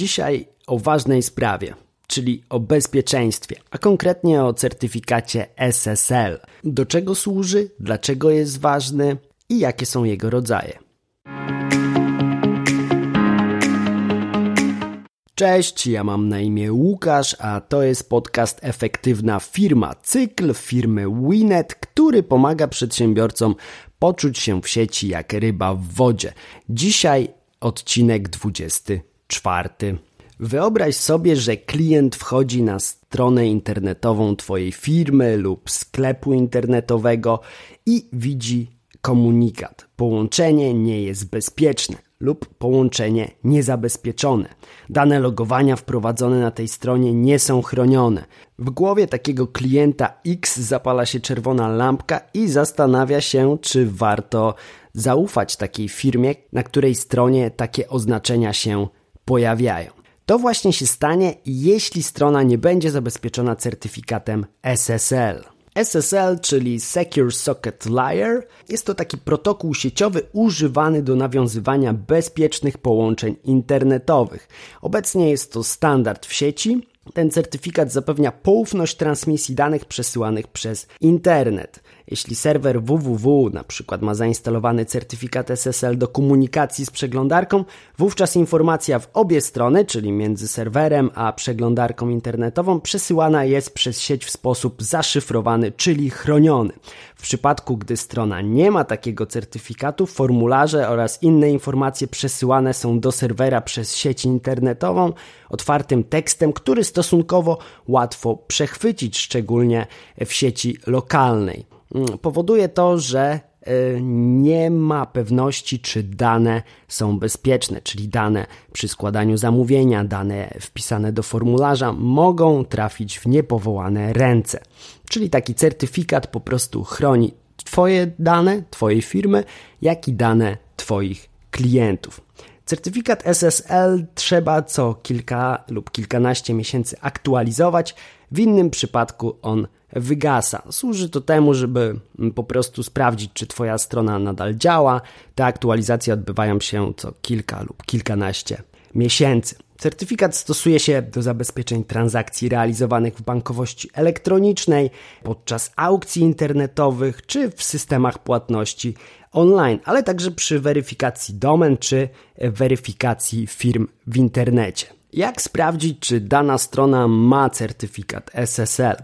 Dzisiaj o ważnej sprawie, czyli o bezpieczeństwie, a konkretnie o certyfikacie SSL. Do czego służy, dlaczego jest ważny i jakie są jego rodzaje. Cześć, ja mam na imię Łukasz, a to jest podcast Efektywna Firma, cykl firmy Winet, który pomaga przedsiębiorcom poczuć się w sieci jak ryba w wodzie. Dzisiaj odcinek 24. Wyobraź sobie, że klient wchodzi na stronę internetową Twojej firmy lub sklepu internetowego i widzi komunikat. Połączenie nie jest bezpieczne lub połączenie niezabezpieczone. Dane logowania wprowadzone na tej stronie nie są chronione. W głowie takiego klienta X zapala się czerwona lampka i zastanawia się, czy warto zaufać takiej firmie, na której stronie takie oznaczenia się pojawiają. To właśnie się stanie, jeśli strona nie będzie zabezpieczona certyfikatem SSL. SSL, czyli Secure Socket Layer, jest to taki protokół sieciowy używany do nawiązywania bezpiecznych połączeń internetowych. Obecnie jest to standard w sieci. Ten certyfikat zapewnia poufność transmisji danych przesyłanych przez internet. Jeśli serwer www na przykład ma zainstalowany certyfikat SSL do komunikacji z przeglądarką, wówczas informacja w obie strony, czyli między serwerem a przeglądarką internetową, przesyłana jest przez sieć w sposób zaszyfrowany, czyli chroniony. W przypadku, gdy strona nie ma takiego certyfikatu, formularze oraz inne informacje przesyłane są do serwera przez sieć internetową otwartym tekstem, który stosunkowo łatwo przechwycić, szczególnie w sieci lokalnej. Mm, powoduje to, że y, nie ma pewności, czy dane są bezpieczne, czyli dane przy składaniu zamówienia, dane wpisane do formularza mogą trafić w niepowołane ręce. Czyli taki certyfikat po prostu chroni Twoje dane, Twojej firmy, jak i dane Twoich klientów. Certyfikat SSL trzeba co kilka lub kilkanaście miesięcy aktualizować, w innym przypadku on wygasa. Służy to temu, żeby po prostu sprawdzić, czy Twoja strona nadal działa. Te aktualizacje odbywają się co kilka lub kilkanaście miesięcy. Certyfikat stosuje się do zabezpieczeń transakcji realizowanych w bankowości elektronicznej, podczas aukcji internetowych czy w systemach płatności online, ale także przy weryfikacji domen czy weryfikacji firm w internecie. Jak sprawdzić, czy dana strona ma certyfikat SSL?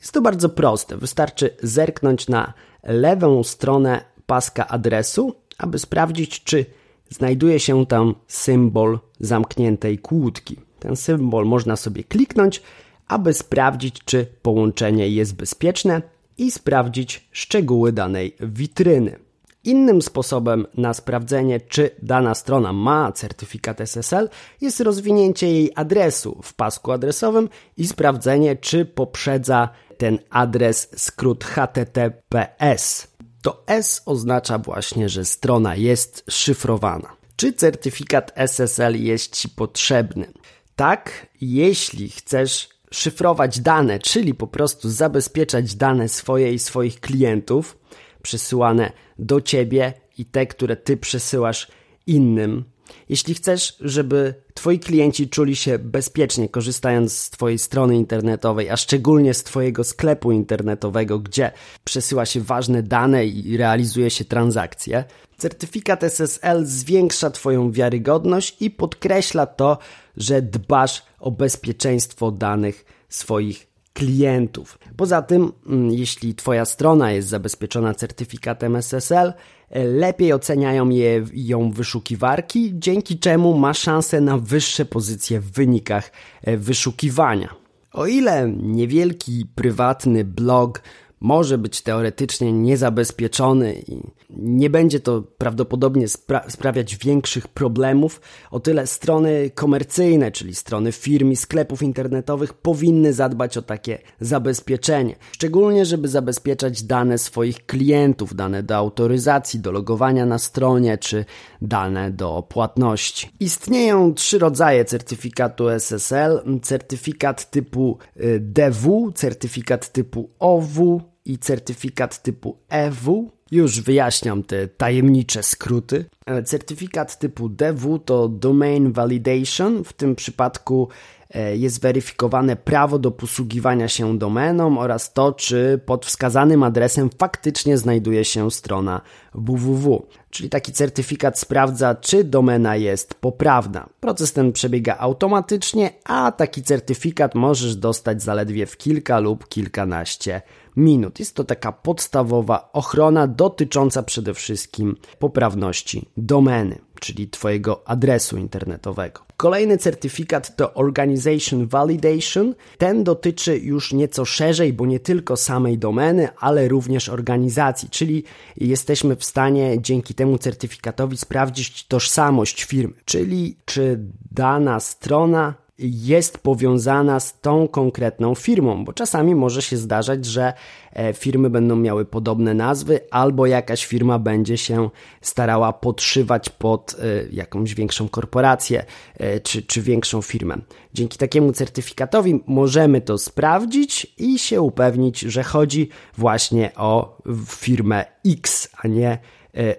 Jest to bardzo proste. Wystarczy zerknąć na lewą stronę paska adresu, aby sprawdzić, czy znajduje się tam symbol zamkniętej kłódki. Ten symbol można sobie kliknąć, aby sprawdzić, czy połączenie jest bezpieczne i sprawdzić szczegóły danej witryny. Innym sposobem na sprawdzenie, czy dana strona ma certyfikat SSL, jest rozwinięcie jej adresu w pasku adresowym i sprawdzenie, czy poprzedza ten adres skrót HTTPS. To S oznacza właśnie, że strona jest szyfrowana. Czy certyfikat SSL jest Ci potrzebny? Tak, jeśli chcesz szyfrować dane, czyli po prostu zabezpieczać dane swoje i swoich klientów, przesyłane do ciebie i te, które ty przesyłasz innym. Jeśli chcesz, żeby Twoi klienci czuli się bezpiecznie korzystając z Twojej strony internetowej, a szczególnie z Twojego sklepu internetowego, gdzie przesyła się ważne dane i realizuje się transakcje, certyfikat SSL zwiększa Twoją wiarygodność i podkreśla to, że dbasz o bezpieczeństwo danych swoich klientów. Poza tym, mm, jeśli Twoja strona jest zabezpieczona certyfikatem SSL, e, lepiej oceniają je, ją wyszukiwarki, dzięki czemu ma szansę na wyższe pozycje w wynikach e, wyszukiwania. O ile niewielki prywatny blog może być teoretycznie niezabezpieczony i nie będzie to prawdopodobnie spra sprawiać większych problemów, o tyle strony komercyjne, czyli strony firm i sklepów internetowych powinny zadbać o takie zabezpieczenie. Szczególnie, żeby zabezpieczać dane swoich klientów, dane do autoryzacji, do logowania na stronie czy dane do płatności. Istnieją trzy rodzaje certyfikatu SSL: certyfikat typu y, DW, certyfikat typu OW i certyfikat typu EW. Już wyjaśniam te tajemnicze skróty. E, certyfikat typu DW to Domain Validation. W tym przypadku E, jest weryfikowane prawo do posługiwania się domeną oraz to, czy pod wskazanym adresem faktycznie znajduje się strona www. Czyli taki certyfikat sprawdza, czy domena jest poprawna. Proces ten przebiega automatycznie, a taki certyfikat możesz dostać zaledwie w kilka lub kilkanaście minut. Jest to taka podstawowa ochrona dotycząca przede wszystkim poprawności domeny, czyli Twojego adresu internetowego. Kolejny certyfikat to Organization Validation. Ten dotyczy już nieco szerzej, bo nie tylko samej domeny, ale również organizacji, czyli jesteśmy w stanie dzięki temu certyfikatowi sprawdzić tożsamość firmy, czyli czy dana strona jest powiązana z tą konkretną firmą, bo czasami może się zdarzać, że e, firmy będą miały podobne nazwy, albo jakaś firma będzie się starała podszywać pod e, jakąś większą korporację e, czy, czy większą firmę. Dzięki takiemu certyfikatowi możemy to sprawdzić i się upewnić, że chodzi właśnie o firmę X, a nie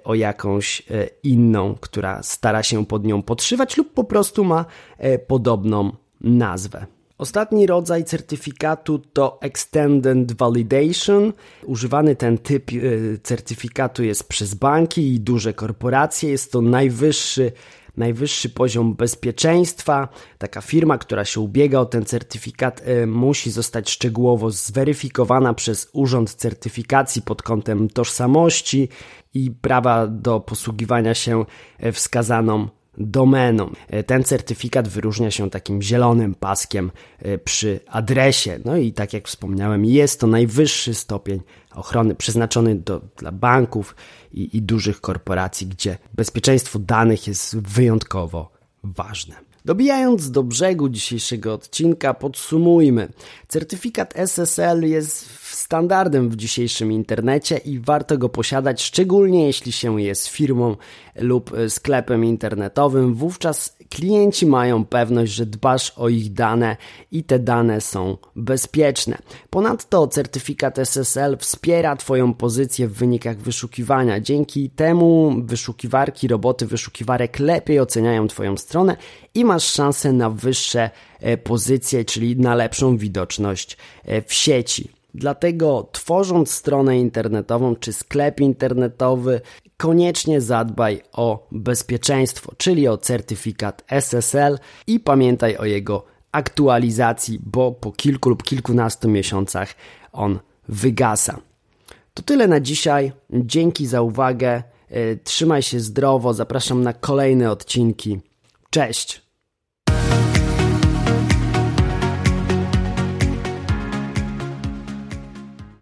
o jakąś e, inną, która stara się pod nią podszywać lub po prostu ma e, podobną nazwę. Ostatni rodzaj certyfikatu to Extended Validation. Używany ten typ certyfikatu jest przez banki i duże korporacje. Jest to najwyższy najwyższy poziom bezpieczeństwa. Taka firma, która się ubiega o ten certyfikat, e, musi zostać szczegółowo zweryfikowana przez Urząd Certyfikacji pod kątem tożsamości i prawa do posługiwania się e, wskazaną domeną. E, ten certyfikat wyróżnia się takim zielonym paskiem przy adresie. No i tak jak wspomniałem, jest to najwyższy stopień ochrony przeznaczony do, dla banków i, i dużych korporacji, gdzie bezpieczeństwo danych jest wyjątkowo ważne. Dobijając do brzegu dzisiejszego odcinka, podsumujmy. Certyfikat SSL jest standardem w dzisiejszym internecie i warto go posiadać, szczególnie jeśli się jest firmą lub sklepem internetowym. Wówczas klienci mają pewność, że dbasz o ich dane i te dane są bezpieczne. Ponadto certyfikat SSL wspiera Twoją pozycję w wynikach wyszukiwania. Dzięki temu wyszukiwarki, roboty wyszukiwarek lepiej oceniają Twoją stronę i masz szansę na wyższe e, pozycje, czyli na lepszą widoczność e, w sieci. Dlatego tworząc stronę internetową czy sklep internetowy, koniecznie zadbaj o bezpieczeństwo, czyli o certyfikat SSL i pamiętaj o jego aktualizacji, bo po kilku lub kilkunastu miesiącach on wygasa. To tyle na dzisiaj. Dzięki za uwagę. E, trzymaj się zdrowo. Zapraszam na kolejne odcinki. Cześć!